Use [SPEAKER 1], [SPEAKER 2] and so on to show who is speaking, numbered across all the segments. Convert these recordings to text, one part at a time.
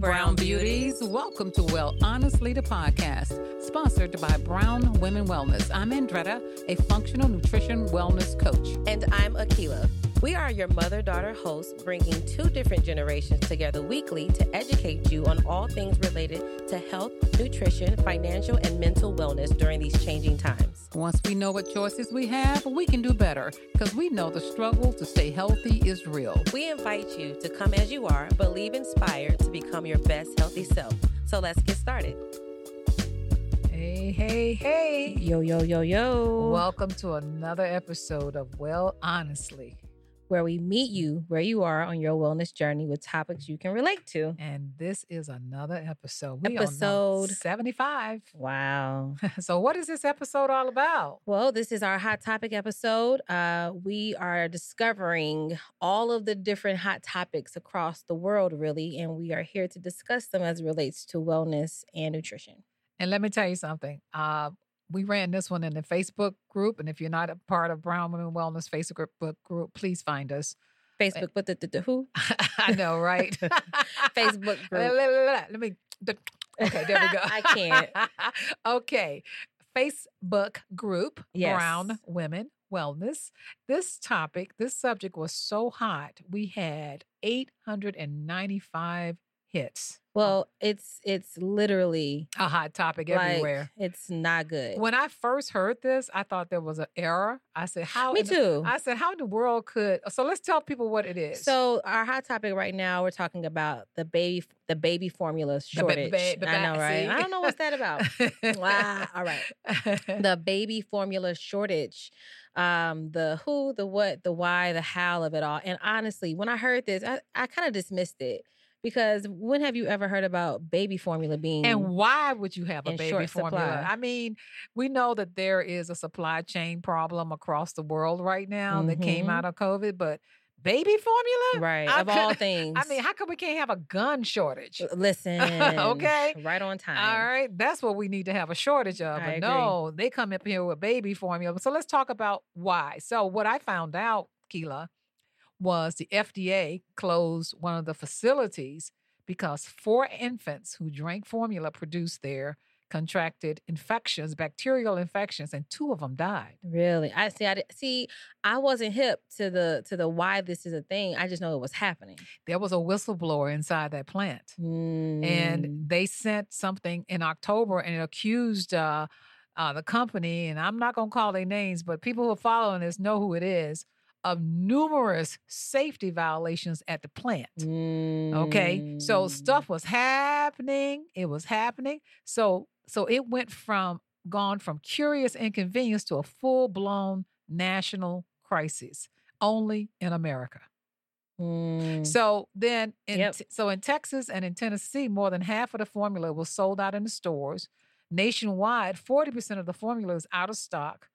[SPEAKER 1] Brown Beauties. Welcome to Well Honestly, the podcast, sponsored by Brown Women Wellness. I'm Andretta, a functional nutrition wellness coach.
[SPEAKER 2] And I'm Akila. We are your mother daughter hosts, bringing two different generations together weekly to educate you on all things related to health, nutrition, financial, and mental wellness during these changing times.
[SPEAKER 1] Once we know what choices we have, we can do better because we know the struggle to stay healthy is real.
[SPEAKER 2] We invite you to come as you are, but leave inspired to become your best healthy self. So let's get started.
[SPEAKER 1] Hey, hey, hey.
[SPEAKER 2] Yo, yo, yo, yo.
[SPEAKER 1] Welcome to another episode of Well Honestly
[SPEAKER 2] where we meet you where you are on your wellness journey with topics you can relate to.
[SPEAKER 1] And this is another episode. We
[SPEAKER 2] episode
[SPEAKER 1] 75.
[SPEAKER 2] Wow.
[SPEAKER 1] so, what is this episode all about?
[SPEAKER 2] Well, this is our hot topic episode. Uh, we are discovering all of the different hot topics across the world, really, and we are here to discuss them as it relates to wellness and nutrition.
[SPEAKER 1] And let me tell you something. Uh, we ran this one in the Facebook group. And if you're not a part of Brown Women Wellness Facebook group, please find us.
[SPEAKER 2] Eh, Facebook, but the, the, the who?
[SPEAKER 1] I know, right?
[SPEAKER 2] Facebook group.
[SPEAKER 1] Let, me. Okay, there we go.
[SPEAKER 2] I can't.
[SPEAKER 1] okay, Facebook group yes. Brown Women Wellness. This topic, this subject was so hot. We had 895 hits.
[SPEAKER 2] Well, it's it's literally
[SPEAKER 1] a hot topic
[SPEAKER 2] like,
[SPEAKER 1] everywhere.
[SPEAKER 2] It's not good.
[SPEAKER 1] When I first heard this, I thought there was an error. I said, "How?"
[SPEAKER 2] Me too.
[SPEAKER 1] The, I said, "How the world could?" So let's tell people what it is.
[SPEAKER 2] So our hot topic right now, we're talking about the baby the baby formula shortage. Ba- ba- ba- I know, right? I don't know what's that about. wow. All right. The baby formula shortage. Um, the who, the what, the why, the how of it all. And honestly, when I heard this, I, I kind of dismissed it because when have you ever heard about baby formula being
[SPEAKER 1] and why would you have a baby formula? supply? i mean we know that there is a supply chain problem across the world right now mm-hmm. that came mm-hmm. out of covid but baby formula?
[SPEAKER 2] Right I of could, all things
[SPEAKER 1] i mean how come we can't have a gun shortage?
[SPEAKER 2] Listen
[SPEAKER 1] okay?
[SPEAKER 2] right on time.
[SPEAKER 1] all right that's what we need to have a shortage of
[SPEAKER 2] I
[SPEAKER 1] but no they come up here with baby formula. So let's talk about why. So what i found out Keela, was the FDA closed one of the facilities because four infants who drank formula produced there contracted infections, bacterial infections, and two of them died.
[SPEAKER 2] Really? I see. I see. I wasn't hip to the to the why this is a thing. I just know it was happening.
[SPEAKER 1] There was a whistleblower inside that plant,
[SPEAKER 2] mm.
[SPEAKER 1] and they sent something in October and accused. Uh, uh, the company, and I'm not going to call their names, but people who are following this know who it is of numerous safety violations at the plant.
[SPEAKER 2] Mm.
[SPEAKER 1] Okay. So stuff was happening. It was happening. So so it went from gone from curious inconvenience to a full-blown national crisis only in America.
[SPEAKER 2] Mm.
[SPEAKER 1] So then in
[SPEAKER 2] yep.
[SPEAKER 1] so in Texas and in Tennessee more than half of the formula was sold out in the stores. Nationwide, 40% of the formula is out of stock.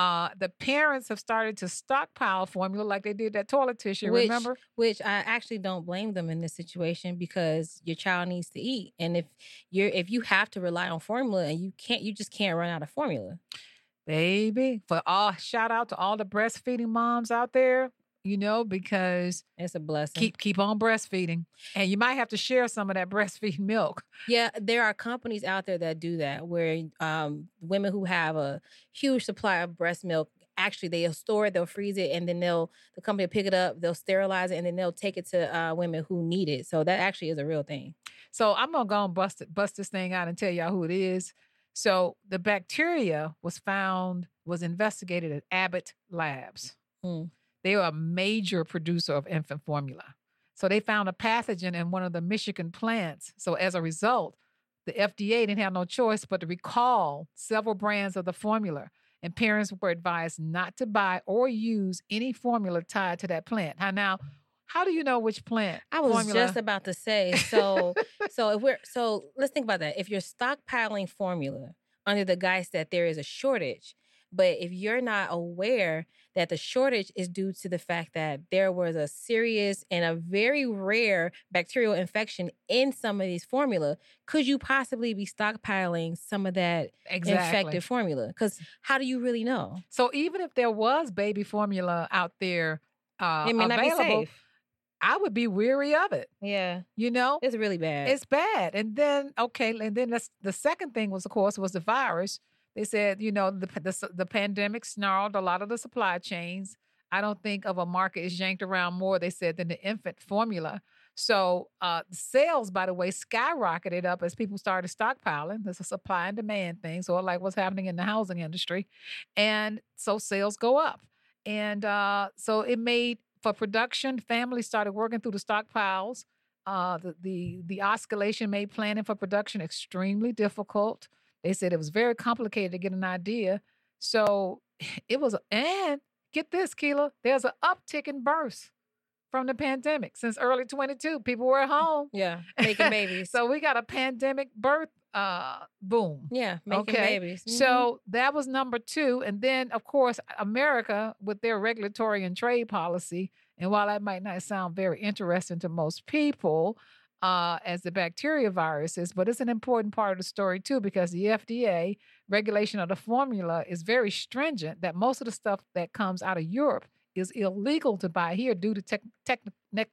[SPEAKER 1] Uh, the parents have started to stockpile formula like they did that toilet tissue.
[SPEAKER 2] Which,
[SPEAKER 1] remember?
[SPEAKER 2] Which I actually don't blame them in this situation because your child needs to eat, and if you're if you have to rely on formula and you can't, you just can't run out of formula.
[SPEAKER 1] Baby, for all shout out to all the breastfeeding moms out there you know, because
[SPEAKER 2] it's a blessing.
[SPEAKER 1] Keep keep on breastfeeding, and you might have to share some of that breastfeed milk.
[SPEAKER 2] Yeah, there are companies out there that do that, where um, women who have a huge supply of breast milk actually they'll store it, they'll freeze it, and then they'll the company will pick it up, they'll sterilize it, and then they'll take it to uh, women who need it. So that actually is a real thing.
[SPEAKER 1] So I'm gonna go and bust it, bust this thing out and tell y'all who it is. So the bacteria was found was investigated at Abbott Labs.
[SPEAKER 2] Mm.
[SPEAKER 1] They were a major producer of infant formula. So they found a pathogen in one of the Michigan plants. So as a result, the FDA didn't have no choice but to recall several brands of the formula. And parents were advised not to buy or use any formula tied to that plant. How now, how do you know which plant?
[SPEAKER 2] I was
[SPEAKER 1] formula?
[SPEAKER 2] just about to say. So, so if we're so let's think about that. If you're stockpiling formula under the guise that there is a shortage, but if you're not aware that the shortage is due to the fact that there was a serious and a very rare bacterial infection in some of these formula, could you possibly be stockpiling some of that
[SPEAKER 1] exactly.
[SPEAKER 2] infected formula? Because how do you really know?
[SPEAKER 1] So even if there was baby formula out there uh,
[SPEAKER 2] it may
[SPEAKER 1] available,
[SPEAKER 2] not be safe.
[SPEAKER 1] I would be weary of it.
[SPEAKER 2] Yeah,
[SPEAKER 1] You know,
[SPEAKER 2] it's really bad.
[SPEAKER 1] it's bad. And then okay, and then that's the second thing was of course was the virus. They said you know the the, the pandemic snarled a lot of the supply chains. I don't think of a market is yanked around more. They said than the infant formula. So uh, sales, by the way, skyrocketed up as people started stockpiling. There's a supply and demand thing, of like what's happening in the housing industry, and so sales go up. And uh, so it made for production. Families started working through the stockpiles. Uh, the, the the oscillation made planning for production extremely difficult. They said it was very complicated to get an idea. So it was, and get this, Keela, there's an uptick in births from the pandemic since early 22. People were at home.
[SPEAKER 2] yeah, making babies.
[SPEAKER 1] So we got a pandemic birth uh, boom.
[SPEAKER 2] yeah, making
[SPEAKER 1] Okay,
[SPEAKER 2] babies. Mhm.
[SPEAKER 1] So that was number two. And then, of course, America with their regulatory and trade policy. And while that might not sound very interesting to most people, uh, as the bacteria viruses, but it's an important part of the story too, because the FDA regulation of the formula is very stringent that most of the stuff that comes out of Europe is illegal to buy here due to tech, tech,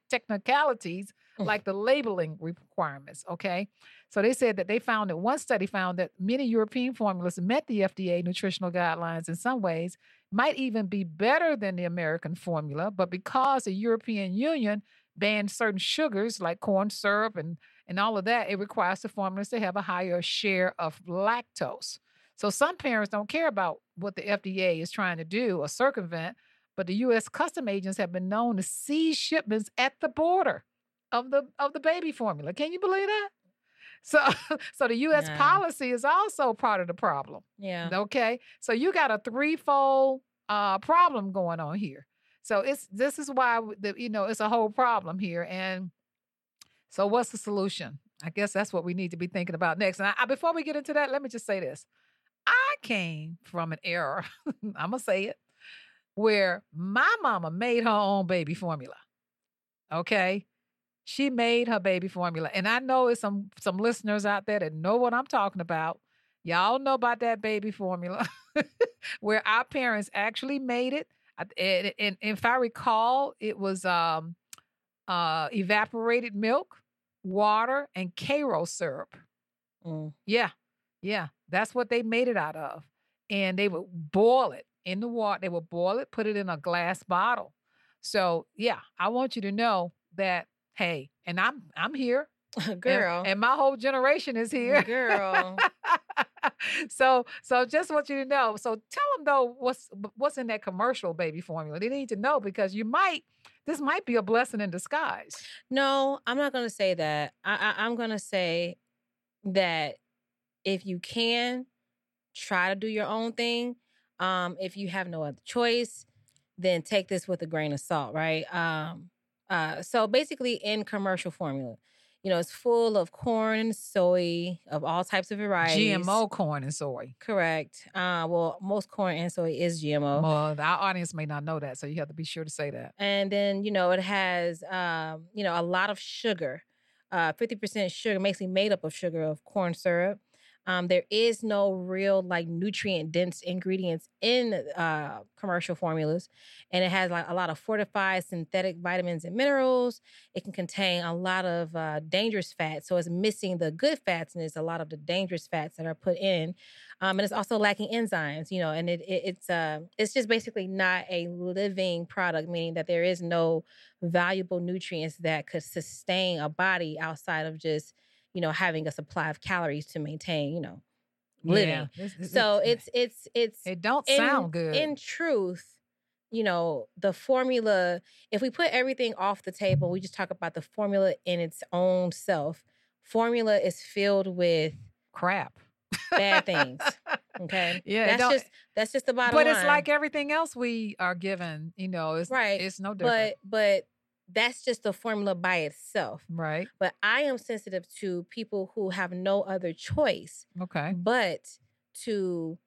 [SPEAKER 1] technicalities
[SPEAKER 2] Mm.
[SPEAKER 1] like the labeling requirements. Okay. So they said that they found that one study found that many European formulas met the FDA nutritional guidelines in some ways, might even be better than the American formula. But because the European Union banned certain sugars like corn syrup and, and all of that, it requires the formulas to have a higher share of lactose. So some parents don't care about what the FDA is trying to do or circumvent, but the U.S. custom agents have been known to seize shipments at the border of the of the baby formula. Can you believe that? So so the US
[SPEAKER 2] Yeah.
[SPEAKER 1] policy is also part of the problem.
[SPEAKER 2] yeah,
[SPEAKER 1] Okay. So you got a threefold uh problem going on here. So it's this is why the you know it's a whole problem here. And so what's the solution? I guess that's what we need to be thinking about next. And I, I- before we get into that, let me just say this. I came from an era, I'm gonna say it, where my mama made her own baby formula. Okay. She made her baby formula. And I know it's some some listeners out there that know what I'm talking about. Y'all know about that baby formula where our parents actually made it. And, and if I recall, it was um, uh, evaporated milk, water, and Karo syrup.
[SPEAKER 2] Mm.
[SPEAKER 1] Yeah, yeah, that's what they made it out of. And they would boil it in the water. They would boil it, put it in a glass bottle. So yeah, I want you to know that hey, and I'm I'm here, and-
[SPEAKER 2] girl,
[SPEAKER 1] and, my whole generation is here,
[SPEAKER 2] girl.
[SPEAKER 1] so so just want you to know. So tell them though what's what's in that commercial baby formula. They need to know because you might this might be a blessing in disguise.
[SPEAKER 2] No, I'm not going to say that. I, I, I'm going to say that if you can, try to do your own thing. Um, if you have no other choice, then take this with a grain of salt, right? Um, uh, so basically, in commercial formula, you know, it's full of corn soy of all types of varieties.
[SPEAKER 1] GMO corn and soy.
[SPEAKER 2] Correct. Uh, well, most corn and soy is GMO.
[SPEAKER 1] Well, our audience may not know that, so you have to be sure to say that.
[SPEAKER 2] and then you know it has um, you know a lot of sugar uh, 50% sugar basically made up of sugar of corn syrup um, there is no real like nutrient dense ingredients in uh, commercial formulas and it has like a lot of fortified synthetic vitamins and minerals. It can contain a lot of uh, dangerous fats so it's missing the good fats and it's a lot of the dangerous fats that are put in um, and it's also lacking enzymes you know and it, it it's uh, it's just basically not a living product meaning that there is no valuable nutrients that could sustain a body outside of just you know having a supply of calories to maintain you know living
[SPEAKER 1] Yeah, this- this-
[SPEAKER 2] so
[SPEAKER 1] eh,
[SPEAKER 2] it's it's it's
[SPEAKER 1] it don't
[SPEAKER 2] in,
[SPEAKER 1] sound good.
[SPEAKER 2] in truth you know the formula if we put everything off the table we just talk about the formula in its own self formula is filled with
[SPEAKER 1] crap.
[SPEAKER 2] bad things okay
[SPEAKER 1] Yeah,
[SPEAKER 2] that's just that's just the bottom
[SPEAKER 1] but
[SPEAKER 2] line
[SPEAKER 1] it's like everything else we are given. You know, it's
[SPEAKER 2] Right,
[SPEAKER 1] It's no different.
[SPEAKER 2] but but that's just the formula by itself
[SPEAKER 1] right.
[SPEAKER 2] but i am sensitive to people who have no other choice
[SPEAKER 1] Okay.
[SPEAKER 2] but to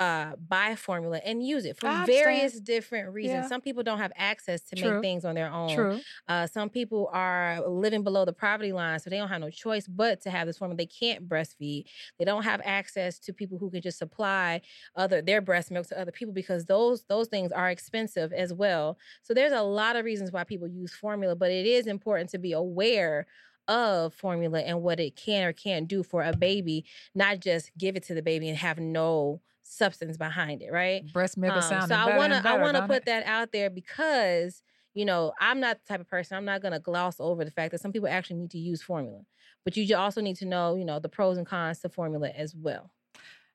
[SPEAKER 2] uh, buy formula and use it for various different reasons.
[SPEAKER 1] Yeah.
[SPEAKER 2] Some people don't have access to
[SPEAKER 1] True.
[SPEAKER 2] make things on their own.
[SPEAKER 1] True.
[SPEAKER 2] Uh, some people are living below the poverty line, so they don't have no choice but to have this formula. They can't breastfeed. They don't have access to people who can just supply other their breast milk to other people because those those things are expensive as well. So there's a lot of reasons why people use formula, but it is important to be aware of formula and what it can or can't do for a baby, not just give it to the baby and have no substance behind it, right?
[SPEAKER 1] Breast milk is
[SPEAKER 2] Um,
[SPEAKER 1] sounding
[SPEAKER 2] so I want to I want to put
[SPEAKER 1] it?
[SPEAKER 2] that out there because you know I'm not the type of person. I'm not going to gloss over the fact that some people actually need to use formula, but you also need to know you know the pros and cons to formula as well.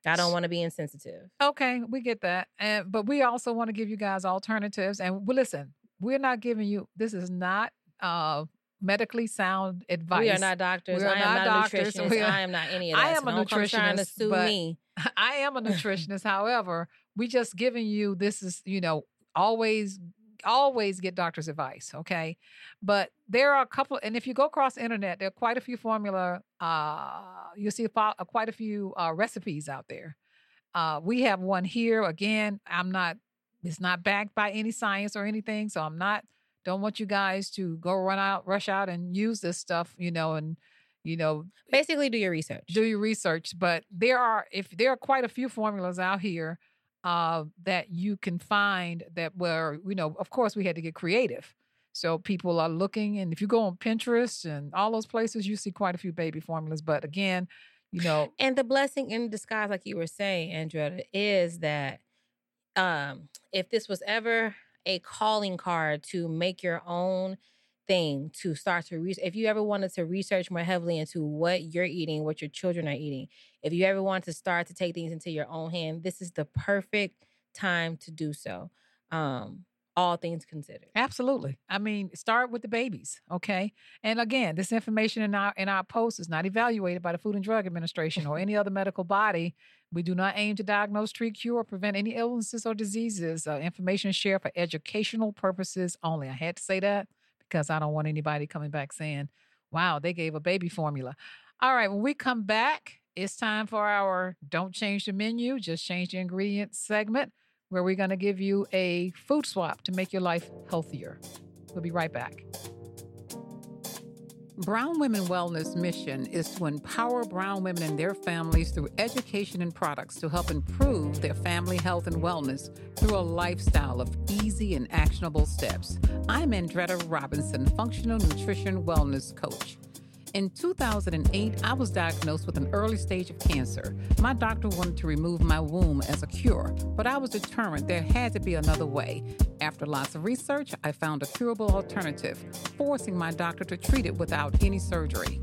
[SPEAKER 2] I don't want to be insensitive.
[SPEAKER 1] Okay, we get that. And but we also want to give you guys alternatives. And listen, we're not giving you this is not uh medically sound advice.
[SPEAKER 2] We are not doctors.
[SPEAKER 1] We are
[SPEAKER 2] I am
[SPEAKER 1] not
[SPEAKER 2] not,
[SPEAKER 1] doctors.
[SPEAKER 2] a nutritionist.
[SPEAKER 1] We are-
[SPEAKER 2] I am not any of that.
[SPEAKER 1] I
[SPEAKER 2] So
[SPEAKER 1] am a
[SPEAKER 2] don't come trying to sue me.
[SPEAKER 1] I am a nutritionist. However, we just giving you this is, you know, always always get doctor's advice, okay? But there are a couple and if you go across the internet, there are quite a few formula uh you'll see uh, quite a few uh recipes out there. Uh we have one here again. I'm not it's not backed by any science or anything, so I'm not don't want you guys to go run out rush out and use this stuff, you know, and you know,
[SPEAKER 2] Basically, do your research.
[SPEAKER 1] do your research but there are if there are quite a few formulas out here uh, that you can find that were you know of course we had to get creative so people are looking and if you go on pinterest and all those places you see quite a few baby formulas but again you know
[SPEAKER 2] And the blessing in disguise, like you were saying, Andretta, is that um, if this was ever a calling card to make your own thing, to start to research, if you ever wanted to research more heavily into what you're eating, what your children are eating, if you ever want to start to take things into your own hand, this is the perfect time to do so. Um, all things considered.
[SPEAKER 1] Absolutely. I mean, start with the babies, okay? And again, this information in our in our post is not evaluated by the Food and Drug Administration or any other medical body. We do not aim to diagnose, treat, cure, or prevent any illnesses or diseases. Uh, information shared for educational purposes only. I had to say that because I don't want anybody coming back saying, "Wow, they gave a baby formula." All right, when we come back, it's time for our "Don't Change the Menu, Just Change the Ingredients" segment where we're going to give you a food swap to make your life healthier. We'll be right back. Brown Women Wellness mission is to empower brown women and their families through education and products to help improve their family health and wellness through a lifestyle of easy and actionable steps. I'm Andretta Robinson, functional nutrition wellness coach. In 2008, I was diagnosed with an early stage of cancer. My doctor wanted to remove my womb as a cure, but I was determined there had to be another way. After lots of research, I found a curable alternative, forcing my doctor to treat it without any surgery.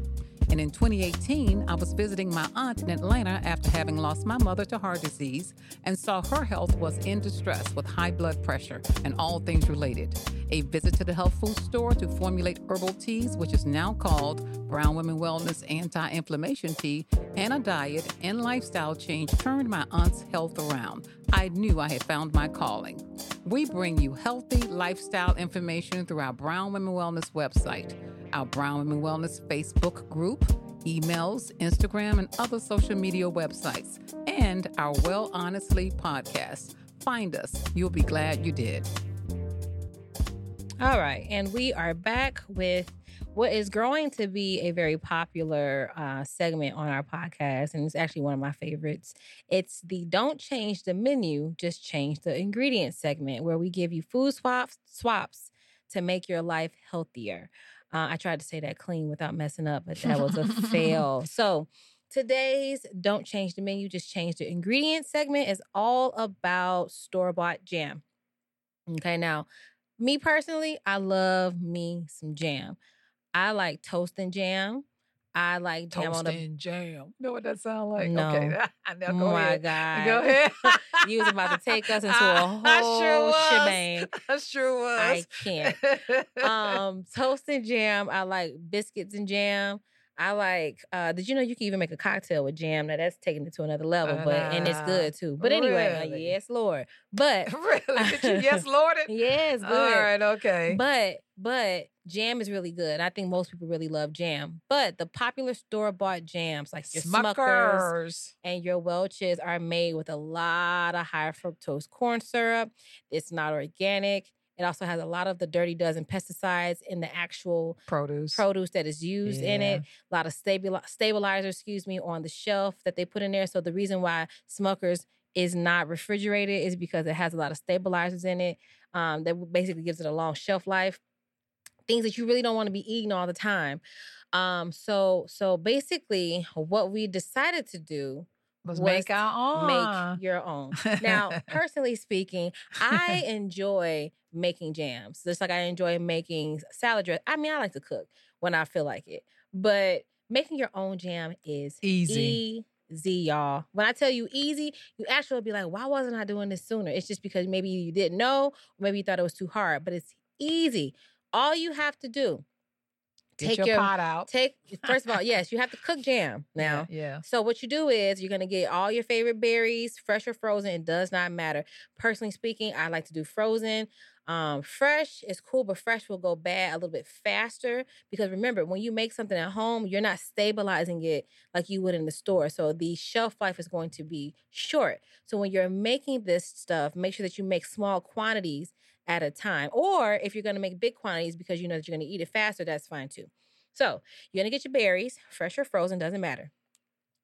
[SPEAKER 1] And in 2018, I was visiting my aunt in Atlanta after having lost my mother to heart disease and saw her health was in distress with high blood pressure and all things related. A visit to the health food store to formulate herbal teas, which is now called Brown Women Wellness Anti Inflammation Tea, and a diet and lifestyle change turned my aunt's health around. I knew I had found my calling. We bring you healthy lifestyle information through our Brown Women Wellness website, our Brown Women Wellness Facebook group, emails, Instagram, and other social media websites, and our Well Honestly podcast. Find us. You'll be glad you did.
[SPEAKER 2] All right, and we are back with what is growing to be a very popular uh, segment on our podcast, and it's actually one of my favorites. It's the "Don't change the menu, just change the ingredients" segment, where we give you food swaps swaps to make your life healthier. Uh, I tried to say that clean without messing up, but that was a fail. So. Today's Don't Change the Menu, Just Change the Ingredients segment is all about store bought jam. Okay, now me personally, I love me some jam. I like toast and jam. I like jam
[SPEAKER 1] Toast
[SPEAKER 2] on the.
[SPEAKER 1] and jam. Know what that sound like?
[SPEAKER 2] No.
[SPEAKER 1] Okay. Now,
[SPEAKER 2] Oh
[SPEAKER 1] go
[SPEAKER 2] my
[SPEAKER 1] ahead.
[SPEAKER 2] god!
[SPEAKER 1] Go ahead.
[SPEAKER 2] you was about to take us into a
[SPEAKER 1] I- I
[SPEAKER 2] whole
[SPEAKER 1] sure was.
[SPEAKER 2] shebang.
[SPEAKER 1] I sure was.
[SPEAKER 2] I can't. Um, toast and jam. I like biscuits and jam. I like. uh Did you know you can even make a cocktail with jam? Now that's taking it to another level, but and it's
[SPEAKER 1] Uh,
[SPEAKER 2] good too. But anyway, uh, yes, Lord. But
[SPEAKER 1] really? Did you yes, Lord? it?
[SPEAKER 2] it's good.
[SPEAKER 1] All right, okay.
[SPEAKER 2] But but jam is really good. I think most people really love jam. But the popular store bought jams like your Smuckers
[SPEAKER 1] Smuckers.
[SPEAKER 2] and your Welch's are made with a lot of high fructose corn syrup. It's not organic. It also has a lot of the dirty dozen pesticides in the actual
[SPEAKER 1] Produce.
[SPEAKER 2] produce that is used in it. A lot of stabil- stabilizers, excuse me, on the shelf that they put in there. So the reason why Smuckers is not refrigerated is because it has a lot of stabilizers in it. Um, that basically gives it a long shelf life. Things that you really don't want to be eating all the time. Um, so so basically, what we decided to do
[SPEAKER 1] Let's make our own.
[SPEAKER 2] make your own. Now, personally speaking, I enjoy making jams. Just like I enjoy making salad dress. I mean, I like to cook when I feel like it. But making your own jam is
[SPEAKER 1] Easy.
[SPEAKER 2] easy, y'all. When I tell you easy, you actually be like, why wasn't I doing this sooner? It's just because maybe you didn't know, maybe you thought it was too hard, but it's easy. All you have to do,
[SPEAKER 1] Get
[SPEAKER 2] take
[SPEAKER 1] your,
[SPEAKER 2] your-
[SPEAKER 1] pot out.
[SPEAKER 2] take, first of all, yes, you have to cook jam now.
[SPEAKER 1] Yeah. yeah.
[SPEAKER 2] So what you do is you're gonna get all your favorite berries, fresh or frozen. It does not matter. Personally speaking, I like to do frozen. Um, fresh is cool, but fresh will go bad a little bit faster because remember, when you make something at home, you're not stabilizing it like you would in the store. So the shelf life is going to be short. So when you're making this stuff, make sure that you make small quantities at a time. Or if you're gonna make big quantities because you know that you're gonna eat it faster, that's fine too. So you're gonna get your berries, fresh or frozen, doesn't matter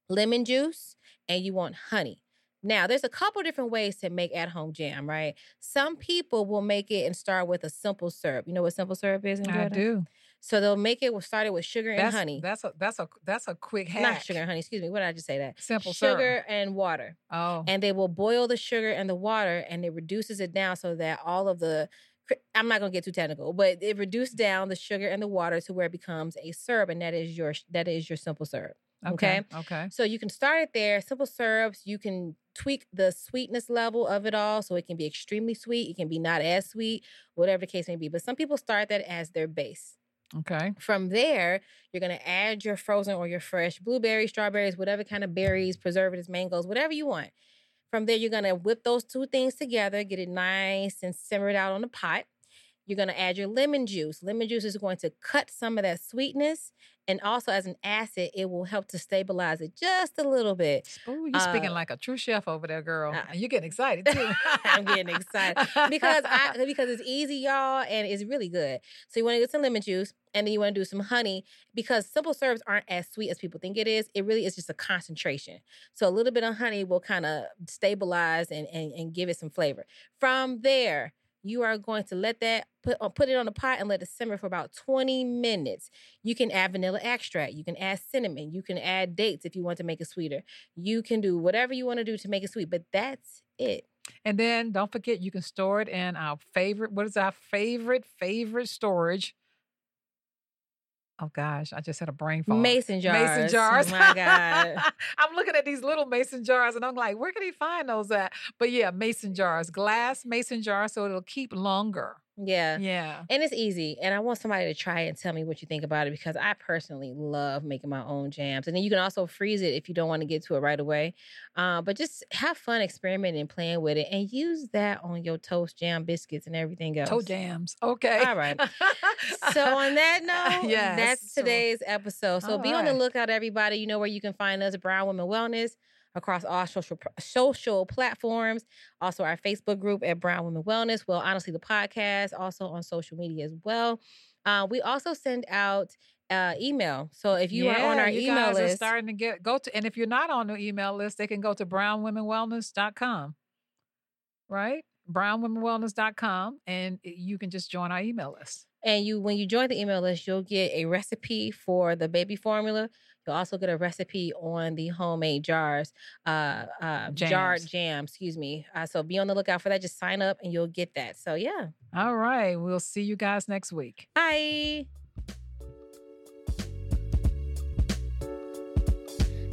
[SPEAKER 2] lemon juice, and you want honey. Now, there's a couple different ways to make at home jam, right? Some people will make it and start with a simple syrup. You know what simple syrup is?
[SPEAKER 1] I do.
[SPEAKER 2] So they'll make it with started with sugar and honey.
[SPEAKER 1] That's a that's a that's a quick hack.
[SPEAKER 2] Not sugar and honey, excuse me. What did I just say that?
[SPEAKER 1] Simple
[SPEAKER 2] sugar
[SPEAKER 1] syrup.
[SPEAKER 2] and water.
[SPEAKER 1] Oh.
[SPEAKER 2] And they will boil the sugar and the water and it reduces it down so that all of the I'm not gonna get too technical, but it reduced down the sugar and the water to where it becomes a syrup, and that is your that is your simple syrup.
[SPEAKER 1] okay. Okay.
[SPEAKER 2] So you can start it there. Simple syrups. You can tweak the sweetness level of it all, so it can be extremely sweet. It can be not as sweet, whatever the case may be. But some people start that as their base.
[SPEAKER 1] Okay.
[SPEAKER 2] From there, you're gonna add your frozen or your fresh blueberries, strawberries, whatever kind of berries, mm-hmm. preservatives, mangoes, whatever you want. From there, you're gonna whip those two things together, get it nice and simmer it out on the pot. You're gonna add your lemon juice. Lemon juice is going to cut some of that sweetness, and also as an acid, it will help to stabilize it just a little bit.
[SPEAKER 1] Ooh, you're speaking
[SPEAKER 2] Uh,
[SPEAKER 1] like a true chef over there, girl.
[SPEAKER 2] uh,
[SPEAKER 1] And you're getting excited too.
[SPEAKER 2] I'm getting excited because I because it's easy, y'all, and it's really good. So you want to get some lemon juice, and then you want to do some honey because simple syrups aren't as sweet as people think it is. It really is just a concentration. So a little bit of honey will kind of stabilize and, and and give it some flavor. From there, you are going to let that put uh, put it on the pot and let it simmer for about 20 minutes. You can add vanilla extract, you can add cinnamon, you can add dates if you want to make it sweeter. You can do whatever you want to do to make it sweet, but that's it.
[SPEAKER 1] and then don't forget you can store it in our favorite. What is our favorite favorite storage? Oh gosh, I just had a brain fog.
[SPEAKER 2] Mason jars.
[SPEAKER 1] Mason jars.
[SPEAKER 2] Oh my God.
[SPEAKER 1] I'm looking at these little mason jars and I'm like, where can he find those at? But yeah, mason jars, glass mason jars, so it'll keep longer.
[SPEAKER 2] Yeah.
[SPEAKER 1] Yeah.
[SPEAKER 2] And it's easy. And I want somebody to try it and tell me what you think about it because I personally love making my own jams. And then you can also freeze it if you don't want to get to it right away. Uh, but just have fun experimenting and playing with it and use that on your toast, jam, biscuits, and everything else.
[SPEAKER 1] Toast jams. Okay.
[SPEAKER 2] All right. So on that note,
[SPEAKER 1] Yes,
[SPEAKER 2] that's today's episode. So
[SPEAKER 1] All
[SPEAKER 2] be on the lookout, everybody. You know where you can find us, Brown Women Wellness, across all social social platforms. Also our Facebook group at Brown Women Wellness. Well, honestly, the podcast also on social media as well. Uh, we also send out uh, email. So if you are on our
[SPEAKER 1] you
[SPEAKER 2] email
[SPEAKER 1] guys are
[SPEAKER 2] list,
[SPEAKER 1] starting to get go to, and if you're not on the email list, they can go to brownwomenwellness.com. Right? Brownwomenwellness.com, and you can just join our email list.
[SPEAKER 2] And you when you join the email list, you'll get a recipe for the baby formula. You'll also get a recipe on the homemade jars, uh, uh, jarred jam. Excuse me. Uh, so be on the lookout for that. Just sign up and you'll get that. So yeah.
[SPEAKER 1] All right. We'll see you guys next week.
[SPEAKER 2] Bye.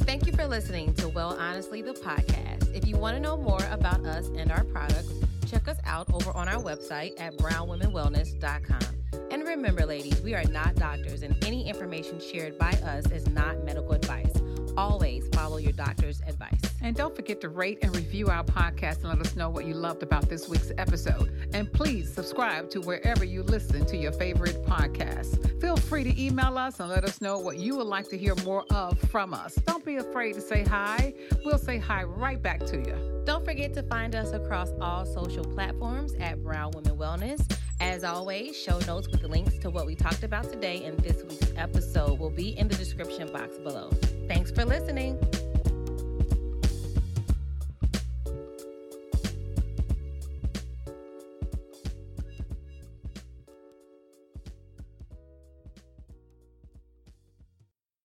[SPEAKER 3] Thank you for listening to Well Honestly, the podcast. If you want to know more about us and our products, check us out over on our website at brownwomenwellness.com.
[SPEAKER 2] And remember, ladies, we are not doctors, and any information shared by us is not medical advice. Always follow your doctor's advice.
[SPEAKER 1] And don't forget to rate and review our podcast and let us know what you loved about this week's episode. And please subscribe to wherever you listen to your favorite podcasts. Feel free to email us and let us know what you would like to hear more of from us. Don't be afraid to say hi. We'll say hi right back to you.
[SPEAKER 2] Don't forget to find us across all social platforms at Brown Women Wellness. As always, show notes with links to what we talked about today in this week's episode will be in the description box below. Thanks for listening.